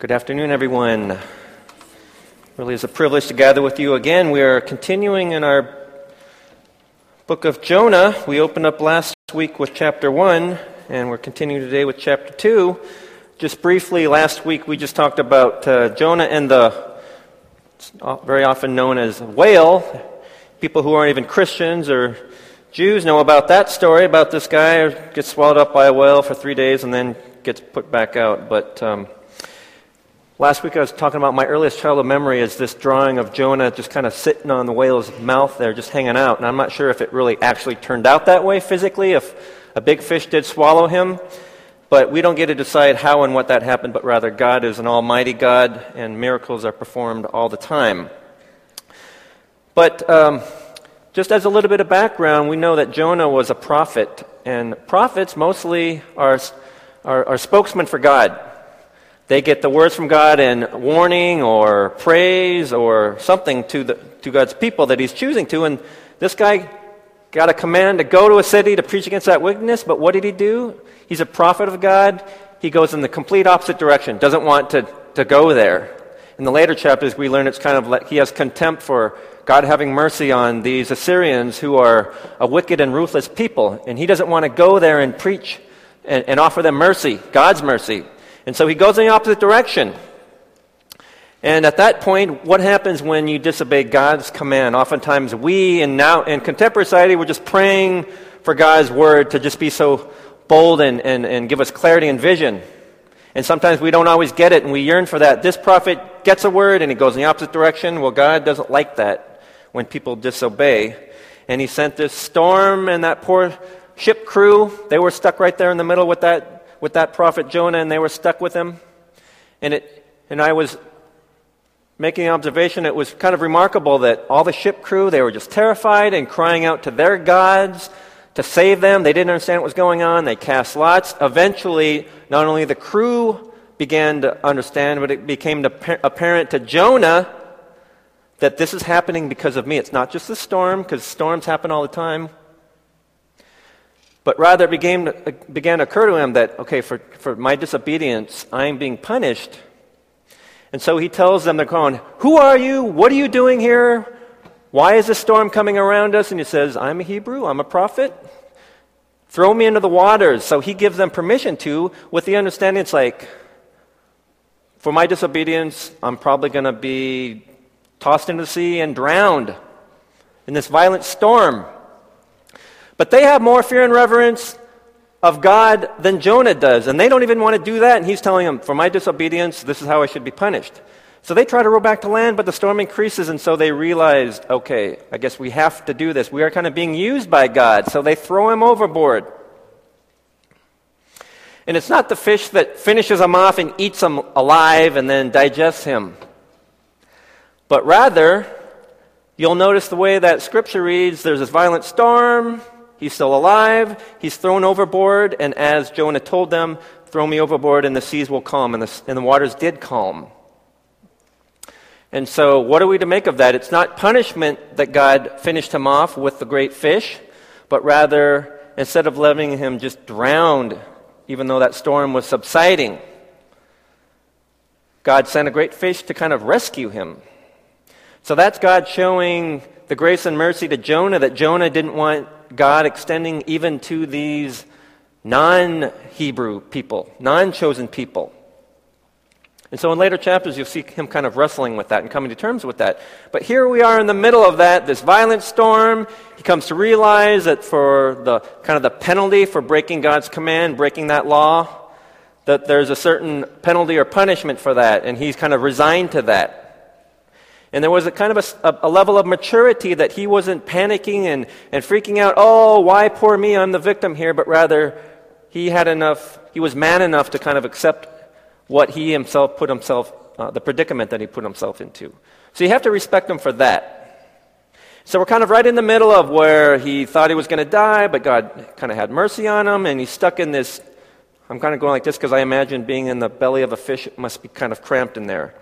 Good afternoon, everyone. Really is a privilege to gather with you again. We are continuing in our book of Jonah. We opened up last week with chapter 1, and we're continuing today with chapter 2. Just briefly, last week we just talked about uh, Jonah and the very often known as whale. People who aren't even Christians or Jews know about that story about this guy who gets swallowed up by a whale for three days and then gets put back out. But um, Last week I was talking about my earliest childhood memory is this drawing of Jonah just kind of sitting on the whale's mouth there, just hanging out. And I'm not sure if it really actually turned out that way physically, if a big fish did swallow him. But we don't get to decide how and what that happened, but rather God is an almighty God and miracles are performed all the time. But um, just as a little bit of background, we know that Jonah was a prophet, and prophets mostly are, are, are spokesmen for God. They get the words from God in warning or praise or something to, the, to God's people that He's choosing to. And this guy got a command to go to a city to preach against that wickedness, but what did he do? He's a prophet of God. He goes in the complete opposite direction, doesn't want to, to go there. In the later chapters, we learn it's kind of like he has contempt for God having mercy on these Assyrians who are a wicked and ruthless people. And he doesn't want to go there and preach and, and offer them mercy, God's mercy. And so he goes in the opposite direction. And at that point, what happens when you disobey God's command? Oftentimes, we in now in contemporary society, we're just praying for God's word to just be so bold and, and, and give us clarity and vision. And sometimes we don't always get it, and we yearn for that. This prophet gets a word and he goes in the opposite direction. Well, God doesn't like that when people disobey. And he sent this storm, and that poor ship crew, they were stuck right there in the middle with that with that prophet Jonah and they were stuck with him. And, it, and I was making an observation. It was kind of remarkable that all the ship crew, they were just terrified and crying out to their gods to save them. They didn't understand what was going on. They cast lots. Eventually, not only the crew began to understand, but it became apparent to Jonah that this is happening because of me. It's not just the storm, because storms happen all the time. But rather it began, uh, began to occur to him that, okay, for, for my disobedience, I'm being punished. And so he tells them, they're calling, Who are you? What are you doing here? Why is this storm coming around us? And he says, I'm a Hebrew, I'm a prophet. Throw me into the waters. So he gives them permission to, with the understanding it's like, for my disobedience, I'm probably going to be tossed into the sea and drowned in this violent storm. But they have more fear and reverence of God than Jonah does. And they don't even want to do that. And he's telling them, for my disobedience, this is how I should be punished. So they try to row back to land, but the storm increases. And so they realized, okay, I guess we have to do this. We are kind of being used by God. So they throw him overboard. And it's not the fish that finishes him off and eats him alive and then digests him. But rather, you'll notice the way that scripture reads there's this violent storm, He's still alive. He's thrown overboard. And as Jonah told them, throw me overboard and the seas will calm. And the, and the waters did calm. And so, what are we to make of that? It's not punishment that God finished him off with the great fish, but rather, instead of letting him just drown, even though that storm was subsiding, God sent a great fish to kind of rescue him. So that's God showing the grace and mercy to Jonah that Jonah didn't want God extending even to these non Hebrew people, non chosen people. And so in later chapters, you'll see him kind of wrestling with that and coming to terms with that. But here we are in the middle of that, this violent storm. He comes to realize that for the kind of the penalty for breaking God's command, breaking that law, that there's a certain penalty or punishment for that, and he's kind of resigned to that. And there was a kind of a, a, level of maturity that he wasn't panicking and, and freaking out, oh, why poor me, I'm the victim here, but rather he had enough, he was man enough to kind of accept what he himself put himself, uh, the predicament that he put himself into. So you have to respect him for that. So we're kind of right in the middle of where he thought he was going to die, but God kind of had mercy on him, and he's stuck in this. I'm kind of going like this because I imagine being in the belly of a fish must be kind of cramped in there.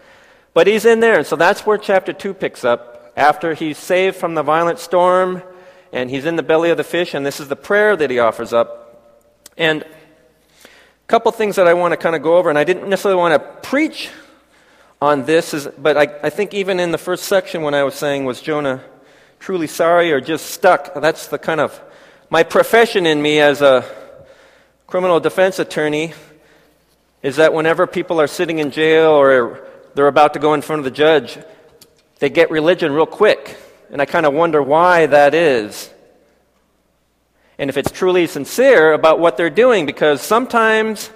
But he's in there. And so that's where chapter 2 picks up. After he's saved from the violent storm and he's in the belly of the fish, and this is the prayer that he offers up. And a couple things that I want to kind of go over, and I didn't necessarily want to preach on this is, but I, I think even in the first section when I was saying, was Jonah truly sorry or just stuck? That's the kind of my profession in me as a criminal defense attorney is that whenever people are sitting in jail or they're about to go in front of the judge, they get religion real quick. And I kind of wonder why that is. And if it's truly sincere about what they're doing, because sometimes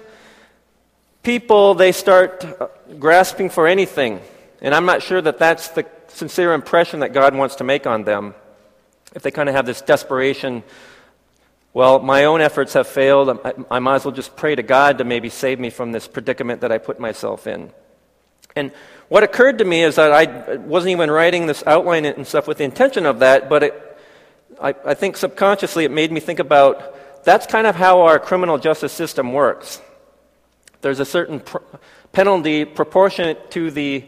people, they start uh, grasping for anything. And I'm not sure that that's the sincere impression that God wants to make on them. If they kind of have this desperation, well, my own efforts have failed. I, I might as well just pray to God to maybe save me from this predicament that I put myself in. And what occurred to me is that I wasn't even writing this outline and stuff with the intention of that, but it, I, I think subconsciously it made me think about that's kind of how our criminal justice system works. There's a certain pr- penalty proportionate to the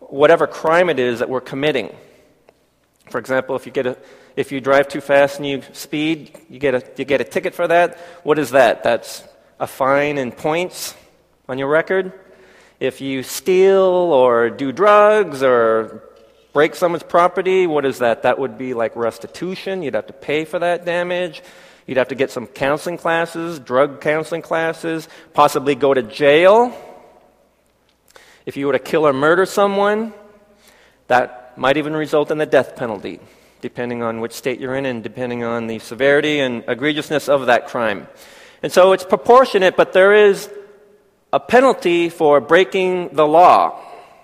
whatever crime it is that we're committing. For example, if you get a if you drive too fast and you speed, you get a you get a ticket for that. What is that? That's a fine and points on your record. If you steal or do drugs or break someone's property, what is that? That would be like restitution. You'd have to pay for that damage. You'd have to get some counseling classes, drug counseling classes, possibly go to jail. If you were to kill or murder someone, that might even result in the death penalty, depending on which state you're in and depending on the severity and egregiousness of that crime. And so it's proportionate, but there is a penalty for breaking the law.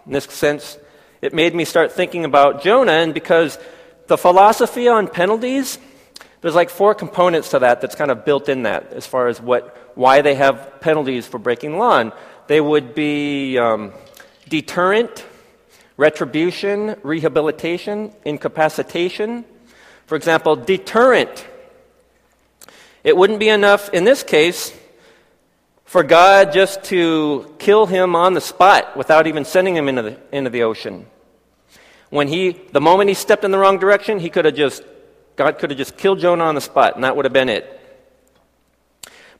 In this sense, it made me start thinking about Jonah, and because the philosophy on penalties there's like four components to that that's kind of built in that as far as what, why they have penalties for breaking the law. And they would be um, deterrent, retribution, rehabilitation, incapacitation. For example, deterrent. It wouldn't be enough in this case for God just to kill him on the spot without even sending him into the, into the ocean. When he, the moment he stepped in the wrong direction, he could have just God could have just killed Jonah on the spot, and that would have been it.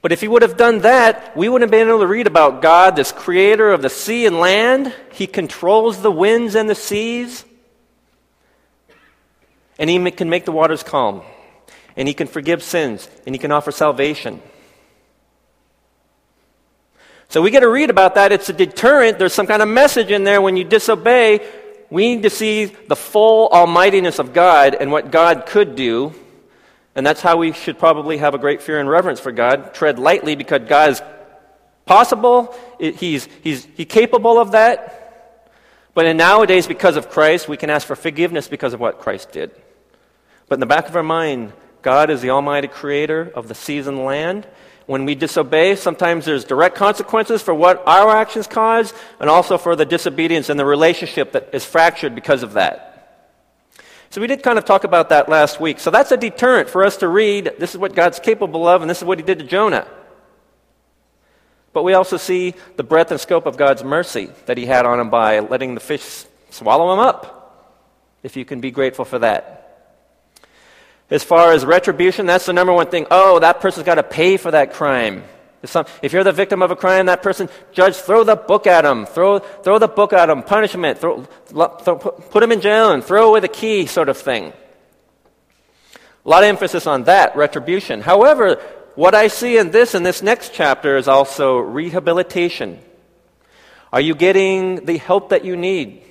But if he would have done that, we wouldn't have been able to read about God, this creator of the sea and land. He controls the winds and the seas. And he can make the waters calm. And he can forgive sins. And he can offer salvation. So we get to read about that. It's a deterrent. There's some kind of message in there when you disobey we need to see the full almightiness of God and what God could do. And that's how we should probably have a great fear and reverence for God. Tread lightly because God is possible, he's, he's, he's capable of that. But in nowadays, because of Christ, we can ask for forgiveness because of what Christ did. But in the back of our mind, God is the Almighty Creator of the seas and land, when we disobey, sometimes there's direct consequences for what our actions cause, and also for the disobedience and the relationship that is fractured because of that. So we did kind of talk about that last week. So that's a deterrent for us to read this is what God's capable of, and this is what He did to Jonah. But we also see the breadth and scope of God's mercy that He had on him by letting the fish swallow him up. If you can be grateful for that. As far as retribution, that's the number one thing. Oh, that person's got to pay for that crime. If you're the victim of a crime, that person, judge, throw the book at him. Throw, throw the book at him. Punishment. Throw, throw, put him in jail and throw away the key, sort of thing. A lot of emphasis on that, retribution. However, what I see in this and this next chapter is also rehabilitation. Are you getting the help that you need?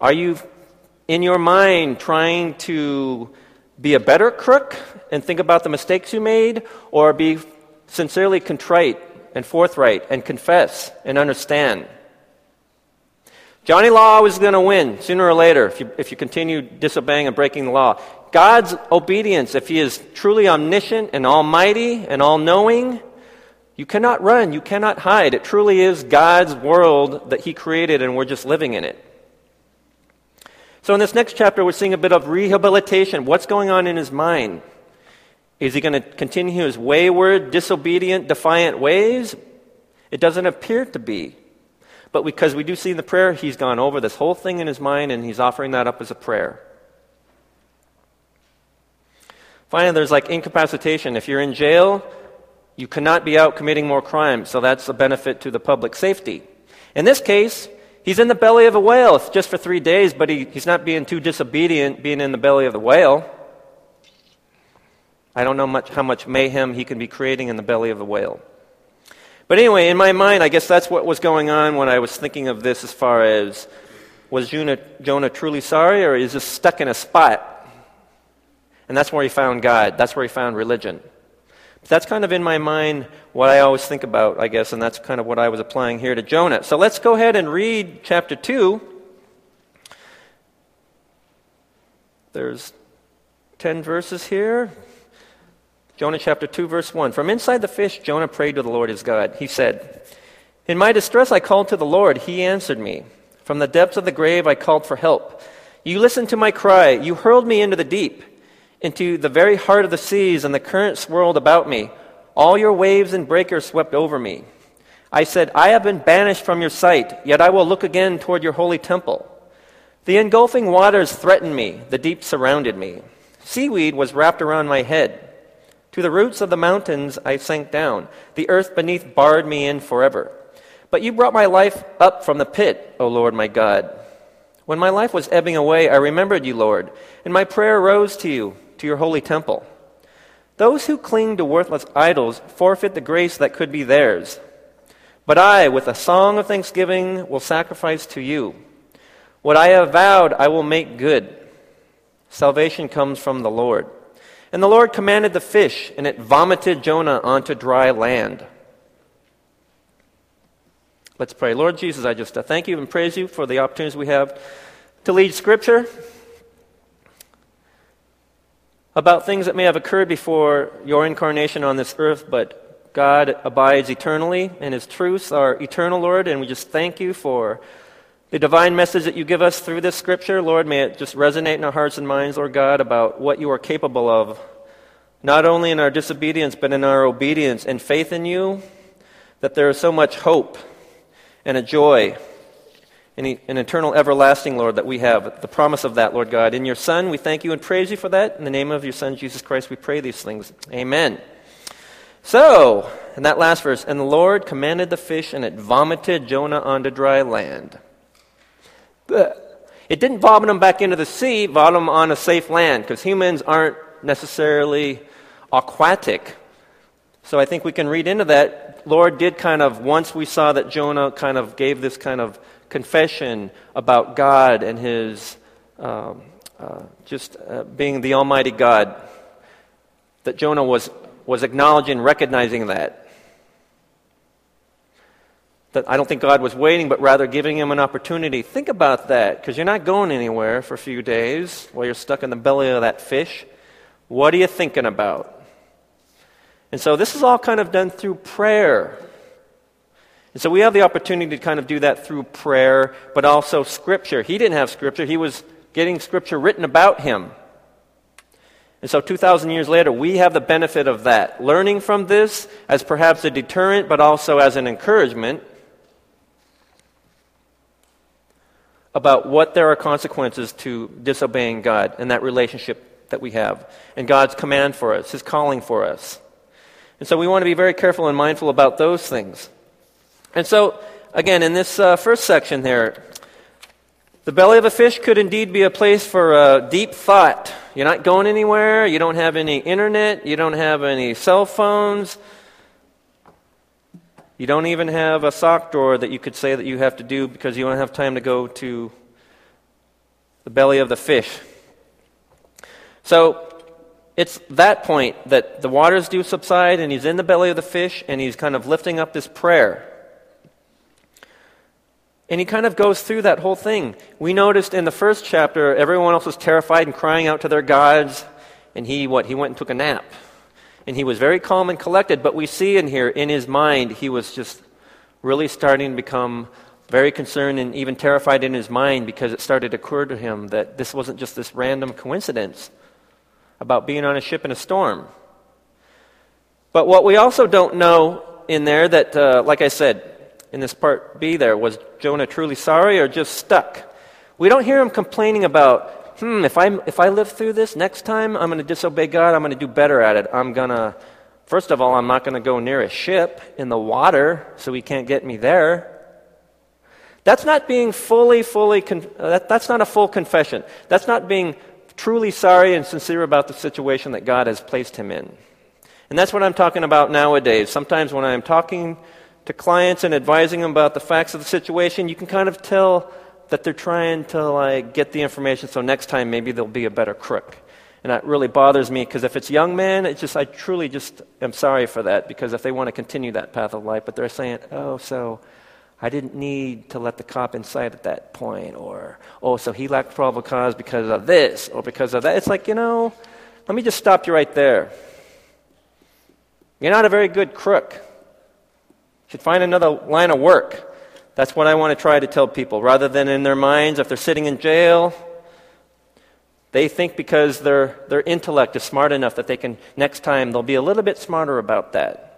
Are you in your mind trying to be a better crook and think about the mistakes you made, or be sincerely contrite and forthright and confess and understand? Johnny Law is going to win sooner or later if you, if you continue disobeying and breaking the law. God's obedience, if He is truly omniscient and almighty and all knowing, you cannot run, you cannot hide. It truly is God's world that He created, and we're just living in it. So, in this next chapter, we're seeing a bit of rehabilitation. What's going on in his mind? Is he going to continue his wayward, disobedient, defiant ways? It doesn't appear to be. But because we do see in the prayer, he's gone over this whole thing in his mind and he's offering that up as a prayer. Finally, there's like incapacitation. If you're in jail, you cannot be out committing more crimes, so that's a benefit to the public safety. In this case, He's in the belly of a whale. It's just for three days, but he, he's not being too disobedient being in the belly of the whale. I don't know much, how much mayhem he can be creating in the belly of the whale. But anyway, in my mind, I guess that's what was going on when I was thinking of this as far as was Jonah, Jonah truly sorry or is he stuck in a spot? And that's where he found God. That's where he found religion. That's kind of in my mind what I always think about, I guess, and that's kind of what I was applying here to Jonah. So let's go ahead and read chapter 2. There's 10 verses here. Jonah chapter 2, verse 1. From inside the fish, Jonah prayed to the Lord his God. He said, In my distress I called to the Lord. He answered me. From the depths of the grave I called for help. You listened to my cry. You hurled me into the deep, into the very heart of the seas, and the current swirled about me. All your waves and breakers swept over me. I said, I have been banished from your sight, yet I will look again toward your holy temple. The engulfing waters threatened me, the deep surrounded me. Seaweed was wrapped around my head. To the roots of the mountains I sank down. The earth beneath barred me in forever. But you brought my life up from the pit, O Lord my God. When my life was ebbing away, I remembered you, Lord, and my prayer rose to you, to your holy temple. Those who cling to worthless idols forfeit the grace that could be theirs. But I, with a song of thanksgiving, will sacrifice to you. What I have vowed, I will make good. Salvation comes from the Lord. And the Lord commanded the fish, and it vomited Jonah onto dry land. Let's pray. Lord Jesus, I just uh, thank you and praise you for the opportunities we have to lead Scripture about things that may have occurred before your incarnation on this earth, but God abides eternally, and His truths are eternal, Lord, and we just thank you for the divine message that you give us through this scripture, Lord, may it just resonate in our hearts and minds, Lord God, about what you are capable of, not only in our disobedience, but in our obedience and faith in you, that there is so much hope and a joy and an eternal everlasting, Lord, that we have. The promise of that, Lord God. In your Son, we thank you and praise you for that. In the name of your Son, Jesus Christ, we pray these things. Amen. So, in that last verse, and the Lord commanded the fish, and it vomited Jonah onto dry land. It didn't vomit him back into the sea, vomit him on a safe land, because humans aren't necessarily aquatic. So I think we can read into that. Lord did kind of, once we saw that Jonah kind of gave this kind of confession about God and his um, uh, just uh, being the Almighty God, that Jonah was, was acknowledging, recognizing that that I don't think God was waiting, but rather giving him an opportunity. Think about that, because you're not going anywhere for a few days while you're stuck in the belly of that fish. What are you thinking about? And so this is all kind of done through prayer. And so we have the opportunity to kind of do that through prayer, but also Scripture. He didn't have Scripture, he was getting Scripture written about him. And so 2,000 years later, we have the benefit of that. Learning from this as perhaps a deterrent, but also as an encouragement about what there are consequences to disobeying God and that relationship that we have, and God's command for us, His calling for us. And so we want to be very careful and mindful about those things. And so, again, in this uh, first section there, the belly of a fish could indeed be a place for uh, deep thought. You're not going anywhere, you don't have any internet, you don't have any cell phones. You don't even have a sock drawer that you could say that you have to do because you don't have time to go to the belly of the fish. So it's that point that the waters do subside and he's in the belly of the fish and he's kind of lifting up this prayer. And he kind of goes through that whole thing. We noticed in the first chapter, everyone else was terrified and crying out to their gods. And he, what? He went and took a nap and he was very calm and collected, but we see in here, in his mind, he was just really starting to become very concerned and even terrified in his mind because it started to occur to him that this wasn't just this random coincidence about being on a ship in a storm. But what we also don't know in there that, uh, like I said, in this part B there, was Jonah truly sorry or just stuck? We don't hear him complaining about hmm, if I, if I live through this next time, I'm going to disobey God. I'm going to do better at it. I'm going to, first of all, I'm not going to go near a ship in the water so he can't get me there. That's not being fully, fully, con- that, that's not a full confession. That's not being truly sorry and sincere about the situation that God has placed him in. And that's what I'm talking about nowadays. Sometimes when I'm talking to clients and advising them about the facts of the situation, you can kind of tell that they're trying to like get the information so next time maybe they'll be a better crook. And that really bothers me because if it's young men, it's just I truly just am sorry for that because if they want to continue that path of life, but they're saying, "Oh, so I didn't need to let the cop inside at that point," or "Oh, so he lacked probable cause because of this or because of that." It's like you know, let me just stop you right there. You're not a very good crook. Should find another line of work. That's what I want to try to tell people. Rather than in their minds, if they're sitting in jail, they think because their, their intellect is smart enough that they can, next time, they'll be a little bit smarter about that.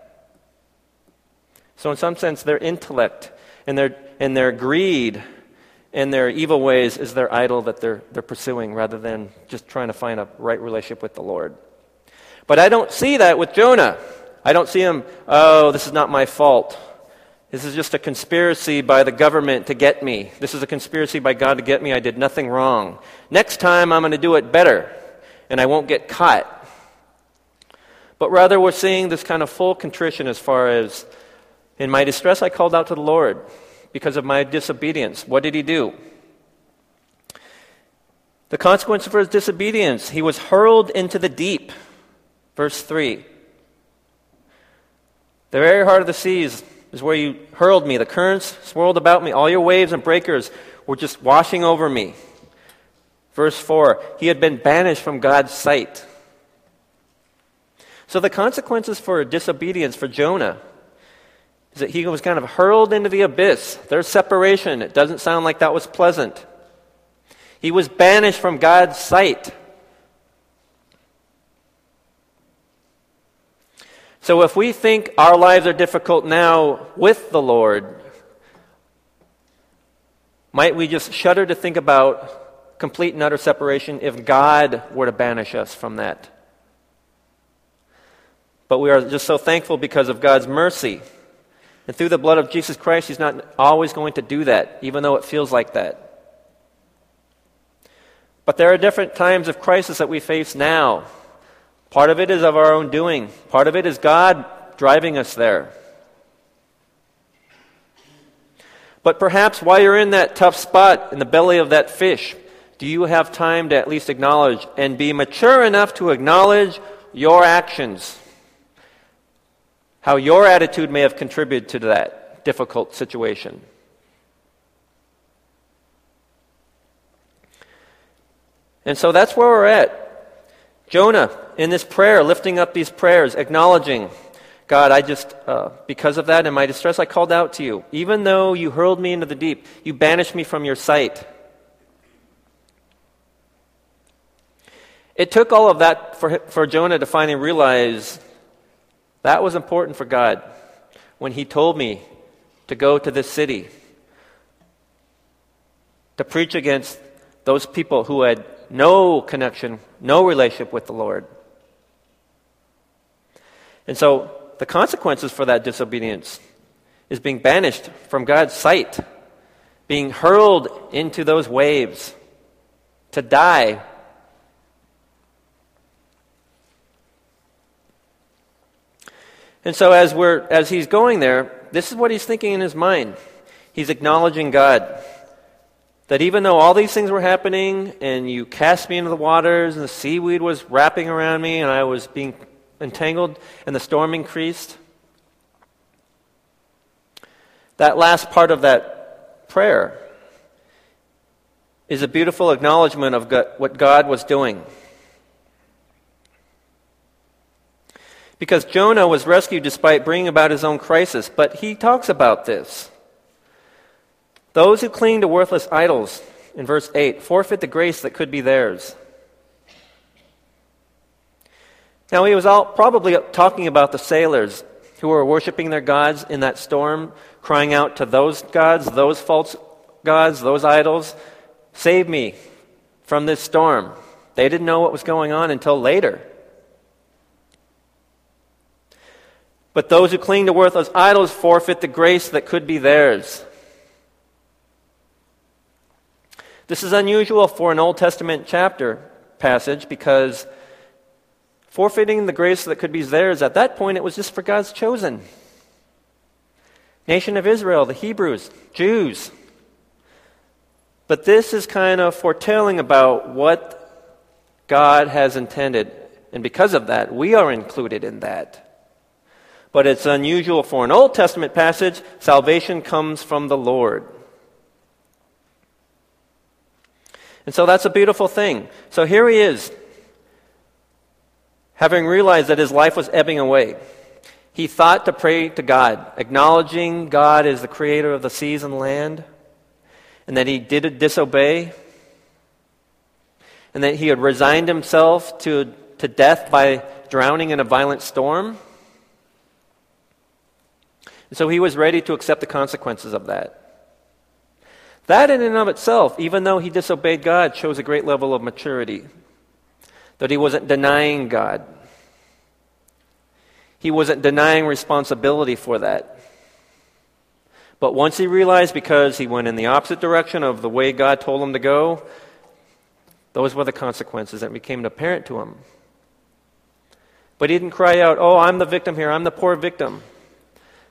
So, in some sense, their intellect and their, and their greed and their evil ways is their idol that they're, they're pursuing rather than just trying to find a right relationship with the Lord. But I don't see that with Jonah. I don't see him, oh, this is not my fault. This is just a conspiracy by the government to get me. This is a conspiracy by God to get me. I did nothing wrong. Next time I'm going to do it better, and I won't get caught. But rather, we're seeing this kind of full contrition as far as in my distress, I called out to the Lord because of my disobedience. What did he do? The consequence for his disobedience, he was hurled into the deep. Verse 3. The very heart of the seas is where you hurled me. The currents swirled about me. All your waves and breakers were just washing over me. Verse 4 He had been banished from God's sight. So the consequences for disobedience for Jonah is that he was kind of hurled into the abyss. There's separation. It doesn't sound like that was pleasant. He was banished from God's sight. So if we think our lives are difficult now with the Lord, might we just shudder to think about complete and utter separation if God were to banish us from that? But we are just so thankful because of God's mercy. And through the blood of Jesus Christ, He's not always going to do that, even though it feels like that. But there are different times of crisis that we face now. Part of it is of our own doing, part of it is God driving us there. But perhaps while you're in that tough spot in the belly of that fish, do you have time to at least acknowledge and be mature enough to acknowledge your actions? How your attitude may have contributed to that difficult situation. And so that's where we're at. Jonah, in this prayer, lifting up these prayers, acknowledging, God, I just, uh, because of that, in my distress, I called out to you. Even though you hurled me into the deep, you banished me from your sight. It took all of that for, for Jonah to finally realize that was important for God when he told me to go to this city to preach against those people who had no connection, no relationship with the Lord. And so the consequences for that disobedience is being banished from God's sight, being hurled into those waves to die. And so as we're as he's going there, this is what he's thinking in his mind. He's acknowledging God. That even though all these things were happening and you cast me into the waters and the seaweed was wrapping around me and I was being entangled and the storm increased, that last part of that prayer is a beautiful acknowledgement of what God was doing. Because Jonah was rescued despite bringing about his own crisis, but he talks about this. Those who cling to worthless idols, in verse 8, forfeit the grace that could be theirs. Now, he was all, probably talking about the sailors who were worshiping their gods in that storm, crying out to those gods, those false gods, those idols, save me from this storm. They didn't know what was going on until later. But those who cling to worthless idols forfeit the grace that could be theirs. This is unusual for an Old Testament chapter passage because forfeiting the grace that could be theirs at that point, it was just for God's chosen. Nation of Israel, the Hebrews, Jews. But this is kind of foretelling about what God has intended. And because of that, we are included in that. But it's unusual for an Old Testament passage. Salvation comes from the Lord. And so that's a beautiful thing. So here he is, having realized that his life was ebbing away. He thought to pray to God, acknowledging God as the creator of the seas and land, and that he did disobey, and that he had resigned himself to, to death by drowning in a violent storm. And so he was ready to accept the consequences of that. That, in and of itself, even though he disobeyed God, shows a great level of maturity. That he wasn't denying God, he wasn't denying responsibility for that. But once he realized, because he went in the opposite direction of the way God told him to go, those were the consequences that became apparent to him. But he didn't cry out, Oh, I'm the victim here, I'm the poor victim.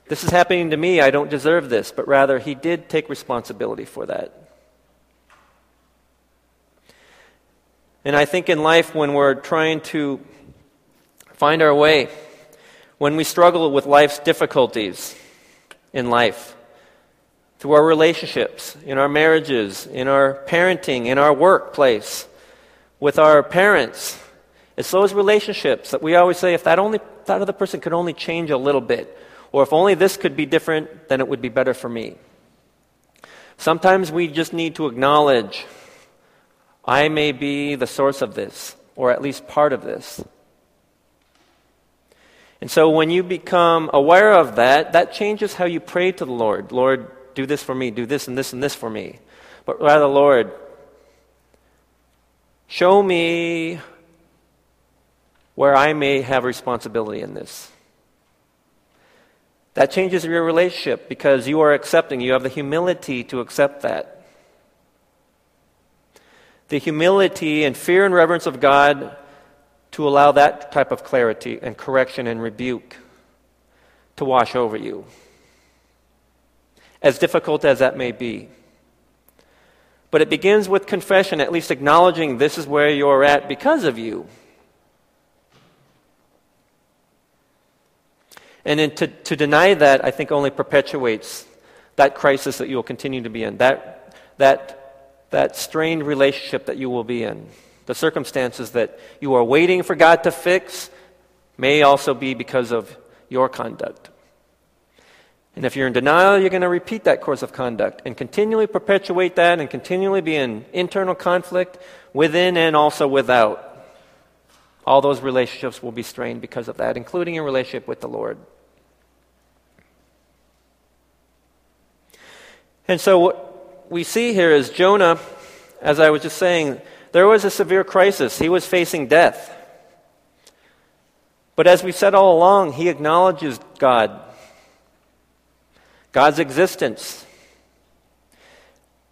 This is happening to me. I don't deserve this. But rather, he did take responsibility for that. And I think in life, when we're trying to find our way, when we struggle with life's difficulties in life, through our relationships, in our marriages, in our parenting, in our workplace, with our parents, it's those relationships that we always say, if that, only, that other person could only change a little bit, or if only this could be different, then it would be better for me. Sometimes we just need to acknowledge I may be the source of this, or at least part of this. And so when you become aware of that, that changes how you pray to the Lord. Lord, do this for me, do this and this and this for me. But rather, Lord, show me where I may have responsibility in this. That changes your relationship because you are accepting. You have the humility to accept that. The humility and fear and reverence of God to allow that type of clarity and correction and rebuke to wash over you. As difficult as that may be. But it begins with confession, at least acknowledging this is where you're at because of you. And then to, to deny that, I think, only perpetuates that crisis that you will continue to be in, that, that, that strained relationship that you will be in. The circumstances that you are waiting for God to fix may also be because of your conduct. And if you're in denial, you're going to repeat that course of conduct and continually perpetuate that and continually be in internal conflict within and also without. All those relationships will be strained because of that, including your relationship with the Lord. And so what we see here is Jonah, as I was just saying, there was a severe crisis. He was facing death. But as we've said all along, he acknowledges God, God's existence.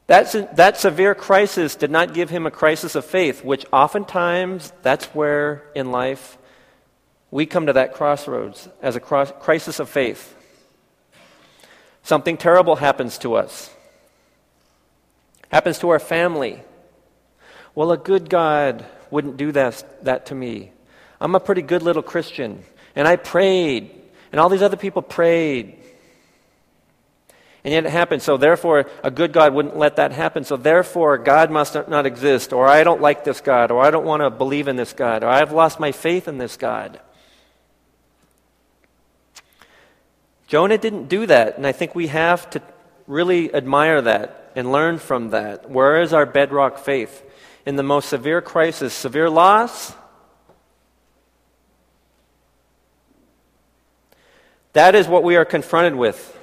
That, that severe crisis did not give him a crisis of faith, which oftentimes that's where in life we come to that crossroads as a cross, crisis of faith. Something terrible happens to us, happens to our family. Well, a good God wouldn't do that, that to me. I'm a pretty good little Christian, and I prayed, and all these other people prayed. And yet it happened. So therefore, a good God wouldn't let that happen. So therefore, God must not exist, or I don't like this God, or I don't want to believe in this God, or I've lost my faith in this God. Jonah didn't do that, and I think we have to really admire that and learn from that. Where is our bedrock faith? In the most severe crisis, severe loss, that is what we are confronted with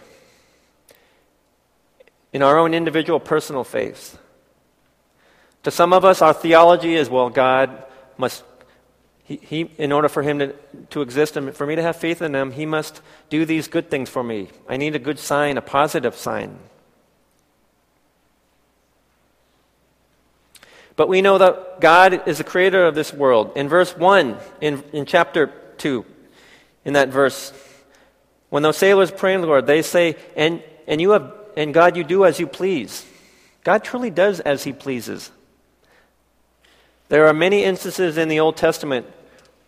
in our own individual personal faith. To some of us, our theology is well, God must he, he, in order for him to, to exist and for me to have faith in him, he must do these good things for me. I need a good sign, a positive sign. But we know that God is the creator of this world. In verse 1, in, in chapter 2, in that verse, when those sailors pray Lord, they say, and, and you have, and God, you do as you please. God truly does as he pleases. There are many instances in the Old Testament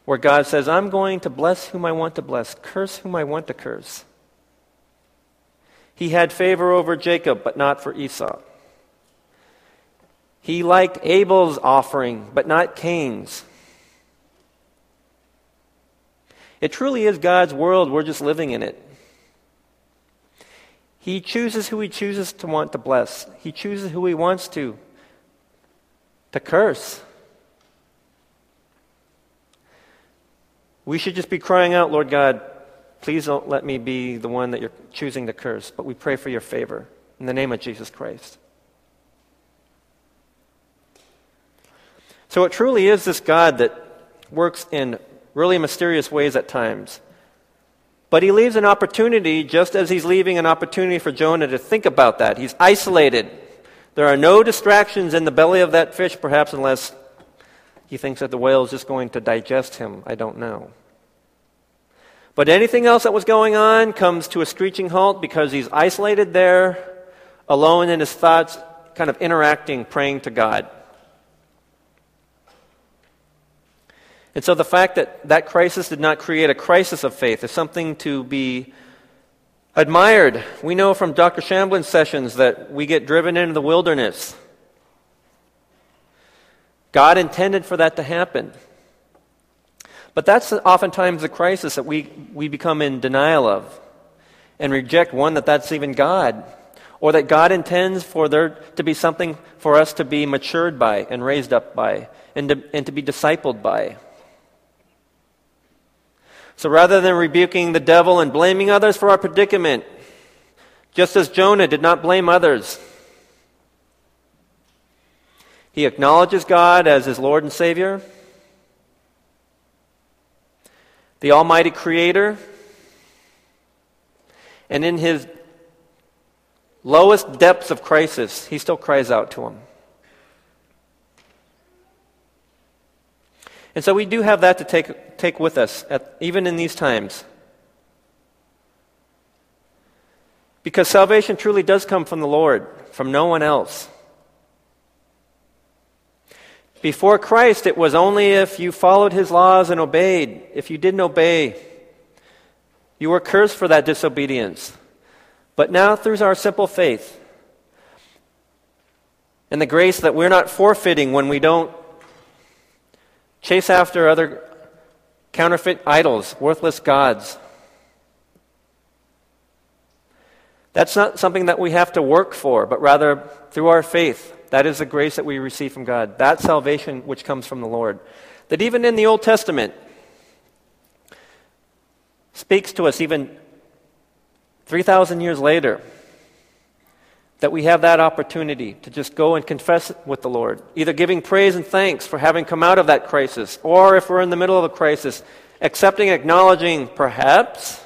where God says, I'm going to bless whom I want to bless, curse whom I want to curse. He had favor over Jacob, but not for Esau. He liked Abel's offering, but not Cain's. It truly is God's world. We're just living in it. He chooses who he chooses to want to bless. He chooses who he wants to to curse. We should just be crying out, Lord God, please don't let me be the one that you're choosing to curse, but we pray for your favor in the name of Jesus Christ. So it truly is this God that works in really mysterious ways at times. But he leaves an opportunity just as he's leaving an opportunity for Jonah to think about that. He's isolated. There are no distractions in the belly of that fish, perhaps, unless he thinks that the whale is just going to digest him. I don't know. But anything else that was going on comes to a screeching halt because he's isolated there, alone in his thoughts, kind of interacting, praying to God. And so the fact that that crisis did not create a crisis of faith is something to be admired. We know from Dr. Shamblin's sessions that we get driven into the wilderness. God intended for that to happen. But that's oftentimes the crisis that we, we become in denial of and reject one that that's even God or that God intends for there to be something for us to be matured by and raised up by and to, and to be discipled by. So rather than rebuking the devil and blaming others for our predicament, just as Jonah did not blame others, he acknowledges God as his Lord and Savior, the Almighty Creator, and in his lowest depths of crisis, he still cries out to him. And so we do have that to take, take with us, at, even in these times. Because salvation truly does come from the Lord, from no one else. Before Christ, it was only if you followed his laws and obeyed. If you didn't obey, you were cursed for that disobedience. But now, through our simple faith and the grace that we're not forfeiting when we don't chase after other counterfeit idols, worthless gods. That's not something that we have to work for, but rather through our faith. That is the grace that we receive from God. That salvation which comes from the Lord. That even in the Old Testament speaks to us even 3,000 years later that we have that opportunity to just go and confess with the Lord, either giving praise and thanks for having come out of that crisis, or if we're in the middle of a crisis, accepting, acknowledging perhaps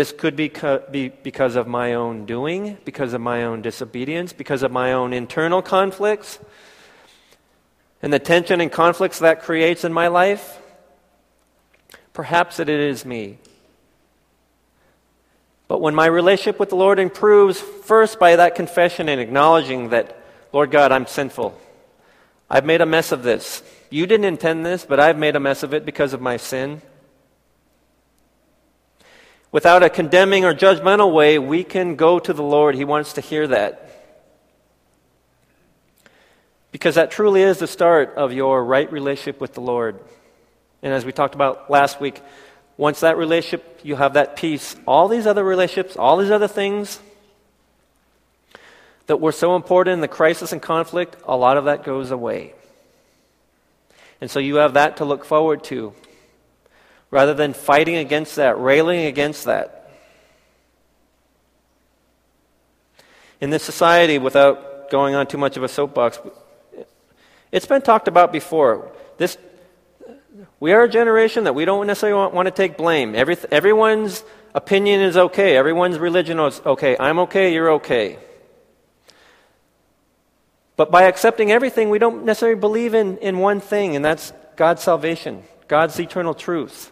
this could be, co- be because of my own doing, because of my own disobedience, because of my own internal conflicts, and the tension and conflicts that creates in my life. Perhaps that it is me. But when my relationship with the Lord improves, first by that confession and acknowledging that, Lord God, I'm sinful. I've made a mess of this. You didn't intend this, but I've made a mess of it because of my sin. Without a condemning or judgmental way, we can go to the Lord. He wants to hear that. Because that truly is the start of your right relationship with the Lord. And as we talked about last week, once that relationship, you have that peace. All these other relationships, all these other things that were so important in the crisis and conflict, a lot of that goes away. And so you have that to look forward to rather than fighting against that, railing against that. In this society, without going on too much of a soapbox, it's been talked about before. This we are a generation that we don't necessarily want, want to take blame. Every, everyone's opinion is okay. Everyone's religion is okay. I'm okay, you're okay. But by accepting everything, we don't necessarily believe in, in one thing, and that's God's salvation, God's eternal truth.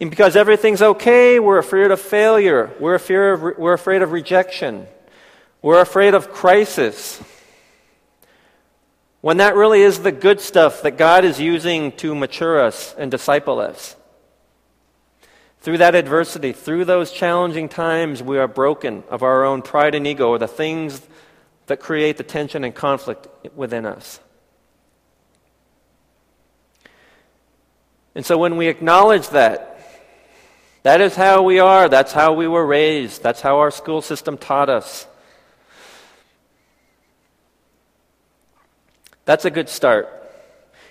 And because everything's okay, we're afraid of failure. We're, afraid of, we're afraid of rejection. We're afraid of crisis. When that really is the good stuff that God is using to mature us and disciple us. Through that adversity, through those challenging times, we are broken of our own pride and ego, or the things that create the tension and conflict within us. And so when we acknowledge that, that is how we are, that's how we were raised, that's how our school system taught us. That's a good start.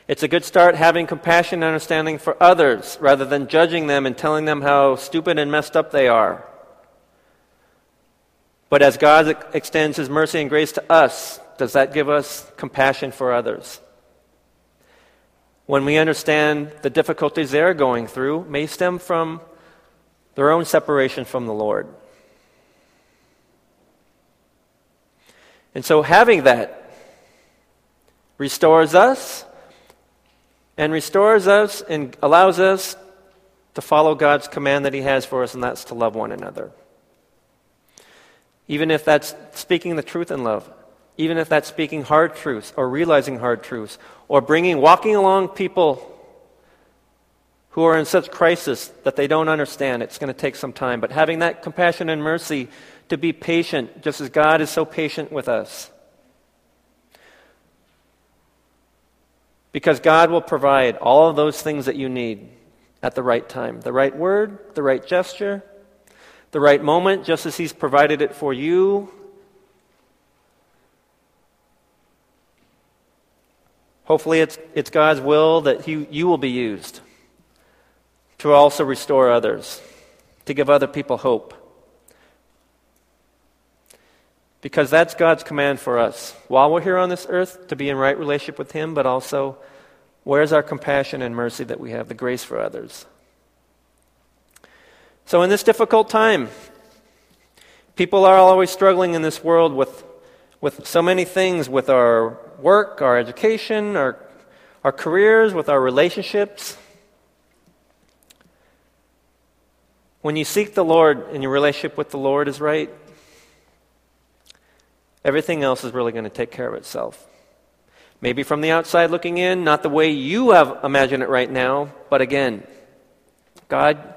It's a good start having compassion and understanding for others rather than judging them and telling them how stupid and messed up they are. But as God extends His mercy and grace to us, does that give us compassion for others? When we understand the difficulties they're going through may stem from their own separation from the Lord. And so having that restores us and restores us and allows us to follow God's command that He has for us, and that's to love one another. Even if that's speaking the truth in love, even if that's speaking hard truths or realizing hard truths, or bringing, walking along people who are in such crisis that they don't understand. It's going to take some time. But having that compassion and mercy to be patient, just as God is so patient with us. Because God will provide all of those things that you need at the right time the right word, the right gesture, the right moment, just as He's provided it for you. Hopefully, it's, it's God's will that he, you will be used to also restore others, to give other people hope. Because that's God's command for us. While we're here on this earth, to be in right relationship with Him, but also, where's our compassion and mercy that we have, the grace for others? So, in this difficult time, people are always struggling in this world with, with so many things with our work, our education, our, our careers, with our relationships. When you seek the Lord and your relationship with the Lord is right, Everything else is really going to take care of itself. Maybe from the outside looking in, not the way you have imagined it right now, but again, God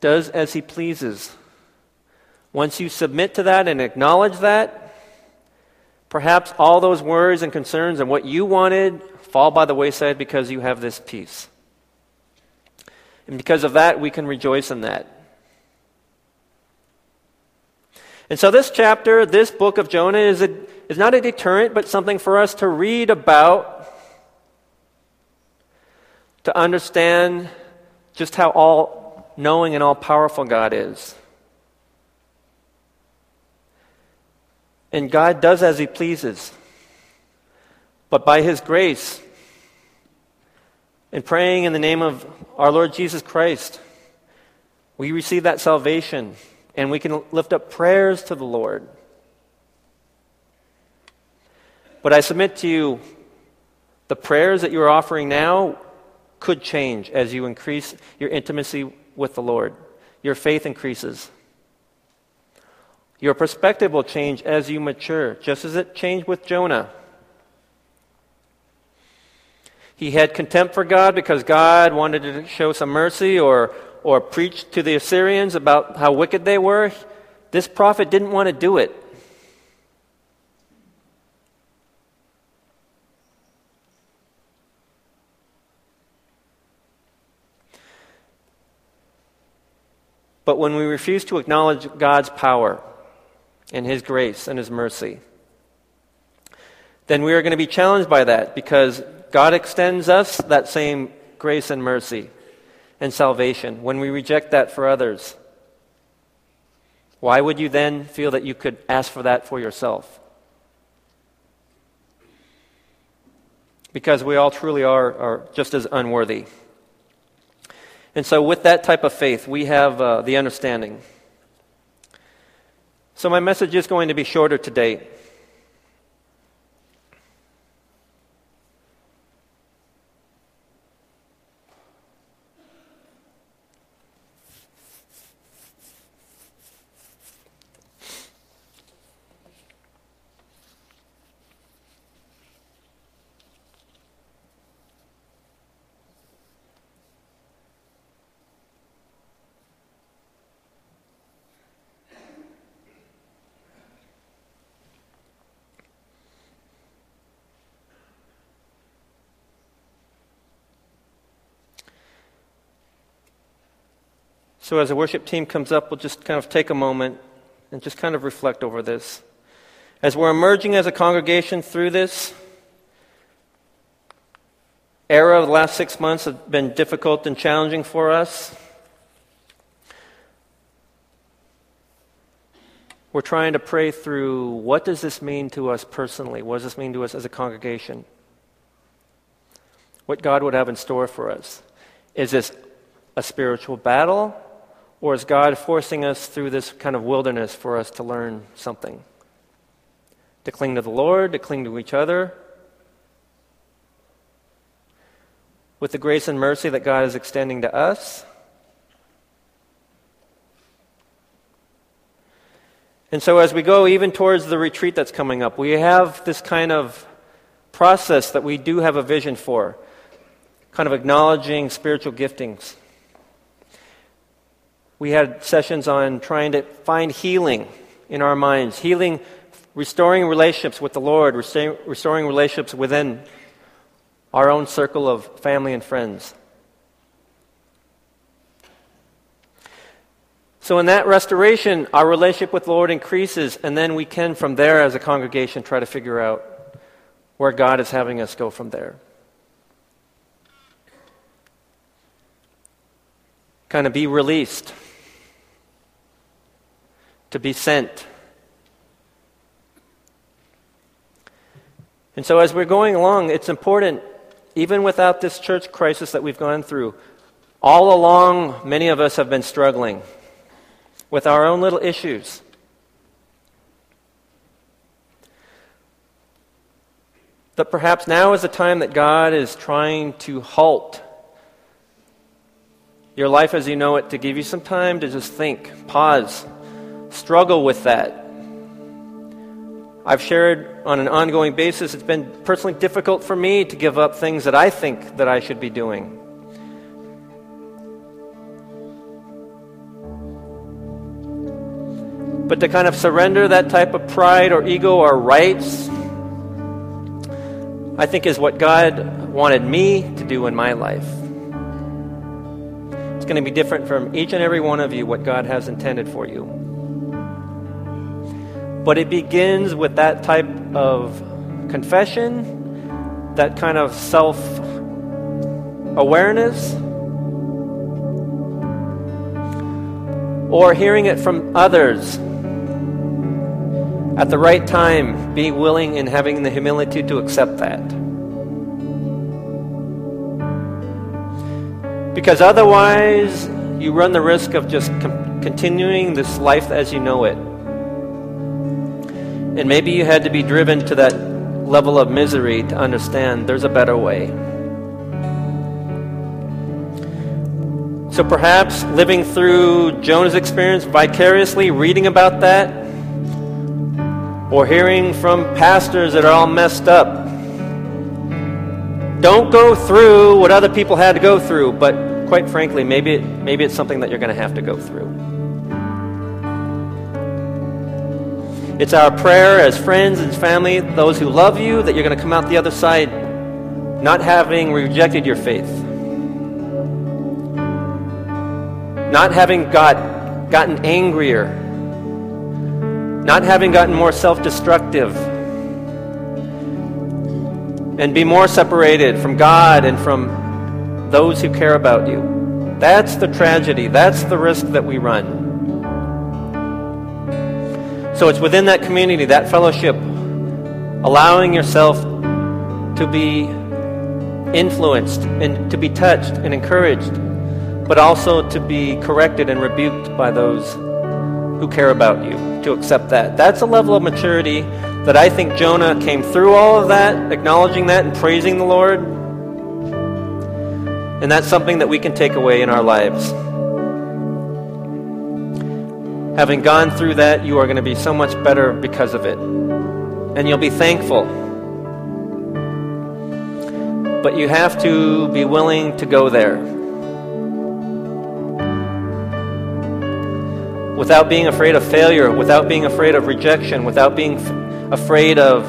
does as He pleases. Once you submit to that and acknowledge that, perhaps all those worries and concerns and what you wanted fall by the wayside because you have this peace. And because of that, we can rejoice in that. And so, this chapter, this book of Jonah, is, a, is not a deterrent, but something for us to read about, to understand just how all knowing and all powerful God is. And God does as He pleases. But by His grace, and praying in the name of our Lord Jesus Christ, we receive that salvation and we can lift up prayers to the Lord. But I submit to you, the prayers that you are offering now could change as you increase your intimacy with the Lord. Your faith increases. Your perspective will change as you mature, just as it changed with Jonah. He had contempt for God because God wanted to show some mercy or or preached to the Assyrians about how wicked they were, this prophet didn't want to do it. But when we refuse to acknowledge God's power and His grace and His mercy, then we are going to be challenged by that because God extends us that same grace and mercy and salvation, when we reject that for others, why would you then feel that you could ask for that for yourself? Because we all truly are, are just as unworthy. And so, with that type of faith, we have uh, the understanding. So, my message is going to be shorter today. So, as the worship team comes up, we'll just kind of take a moment and just kind of reflect over this. As we're emerging as a congregation through this era of the last six months have been difficult and challenging for us. We're trying to pray through what does this mean to us personally? What does this mean to us as a congregation? What God would have in store for us. Is this a spiritual battle? Or is God forcing us through this kind of wilderness for us to learn something? To cling to the Lord, to cling to each other. With the grace and mercy that God is extending to us. And so, as we go even towards the retreat that's coming up, we have this kind of process that we do have a vision for, kind of acknowledging spiritual giftings. We had sessions on trying to find healing in our minds, healing, restoring relationships with the Lord, restoring relationships within our own circle of family and friends. So, in that restoration, our relationship with the Lord increases, and then we can, from there, as a congregation, try to figure out where God is having us go from there. Kind of be released to be sent. And so, as we're going along, it's important, even without this church crisis that we've gone through, all along, many of us have been struggling with our own little issues. But perhaps now is the time that God is trying to halt your life as you know it, to give you some time to just think, pause, struggle with that. I've shared on an ongoing basis, it's been personally difficult for me to give up things that I think that I should be doing. But to kind of surrender that type of pride or ego or rights, I think is what God wanted me to do in my life. It's going to be different from each and every one of you what God has intended for you. But it begins with that type of confession, that kind of self awareness, or hearing it from others at the right time, being willing and having the humility to accept that. Because otherwise, you run the risk of just com- continuing this life as you know it. And maybe you had to be driven to that level of misery to understand there's a better way. So perhaps living through Jonah's experience vicariously, reading about that, or hearing from pastors that are all messed up. Don't go through what other people had to go through, but quite frankly, maybe, it, maybe it's something that you're going to have to go through. It's our prayer as friends and family, those who love you, that you're going to come out the other side not having rejected your faith. Not having got, gotten angrier. Not having gotten more self destructive. And be more separated from God and from those who care about you. That's the tragedy. That's the risk that we run. So it's within that community, that fellowship, allowing yourself to be influenced and to be touched and encouraged, but also to be corrected and rebuked by those who care about you. to accept that. That's a level of maturity that I think Jonah came through all of that, acknowledging that and praising the Lord. And that's something that we can take away in our lives. Having gone through that, you are going to be so much better because of it. And you'll be thankful. But you have to be willing to go there. Without being afraid of failure, without being afraid of rejection, without being f- afraid of,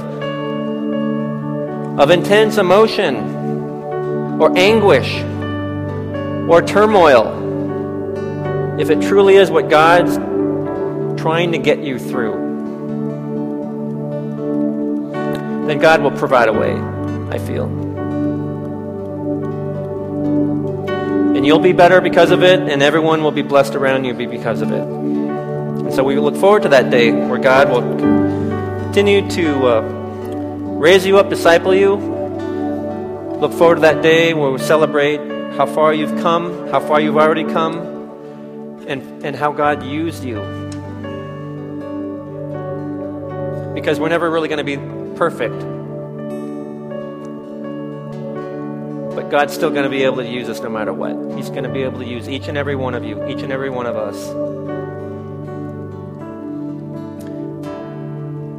of intense emotion or anguish or turmoil. If it truly is what God's trying to get you through, then God will provide a way, I feel. And you'll be better because of it, and everyone will be blessed around you because of it. And so we look forward to that day where God will continue to uh, raise you up, disciple you. Look forward to that day where we celebrate how far you've come, how far you've already come, and, and how God used you because we're never really going to be perfect. But God's still going to be able to use us no matter what. He's going to be able to use each and every one of you, each and every one of us.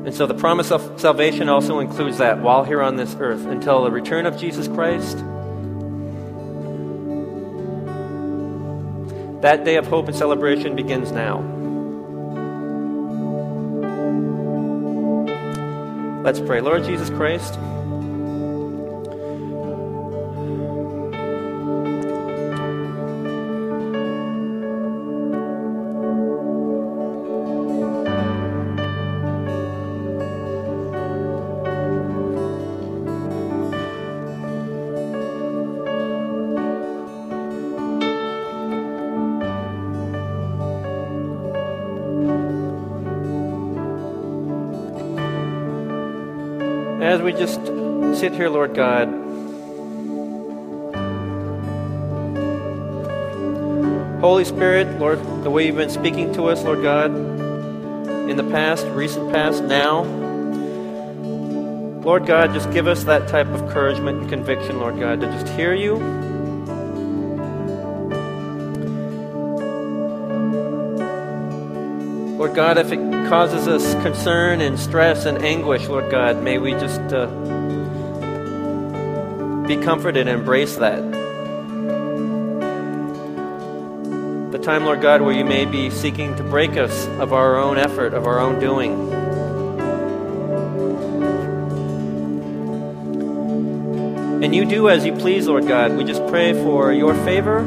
And so the promise of salvation also includes that while here on this earth until the return of Jesus Christ. That day of hope and celebration begins now. Let's pray. Lord Jesus Christ, sit here, Lord God, Holy Spirit, Lord, the way you've been speaking to us, Lord God, in the past, recent past, now, Lord God, just give us that type of encouragement and conviction, Lord God, to just hear you. Lord God, if it causes us concern and stress and anguish, Lord God, may we just uh, be comforted and embrace that. The time, Lord God, where you may be seeking to break us of our own effort, of our own doing. And you do as you please, Lord God. We just pray for your favor,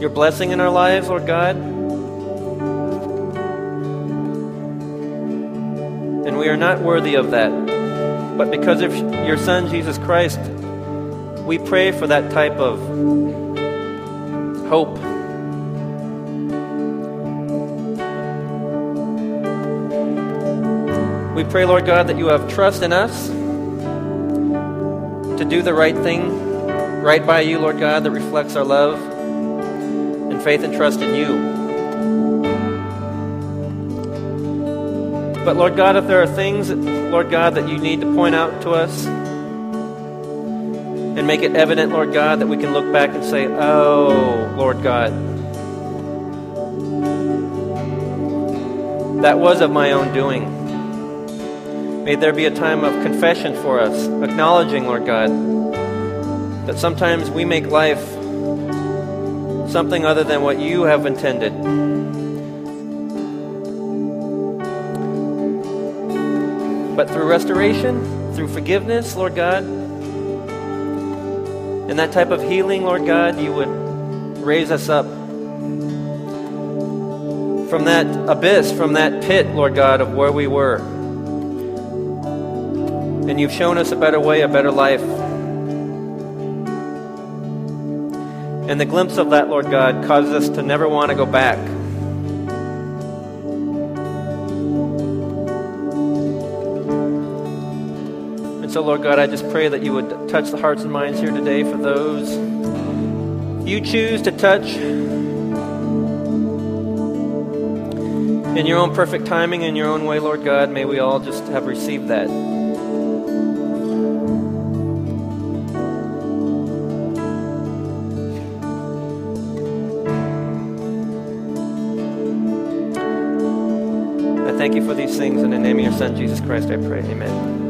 your blessing in our lives, Lord God. And we are not worthy of that. But because of your Son, Jesus Christ, we pray for that type of hope. We pray, Lord God, that you have trust in us to do the right thing, right by you, Lord God, that reflects our love and faith and trust in you. But Lord God, if there are things, Lord God, that you need to point out to us make it evident, Lord God, that we can look back and say, Oh, Lord God, that was of my own doing. May there be a time of confession for us, acknowledging, Lord God, that sometimes we make life something other than what you have intended. But through restoration, through forgiveness, Lord God, and that type of healing, Lord God, you would raise us up from that abyss, from that pit, Lord God, of where we were. And you've shown us a better way, a better life. And the glimpse of that, Lord God, causes us to never want to go back. So, Lord God, I just pray that you would touch the hearts and minds here today for those you choose to touch. in your own perfect timing, in your own way, Lord God, may we all just have received that. I thank you for these things in the name of your Son, Jesus Christ, I pray. Amen.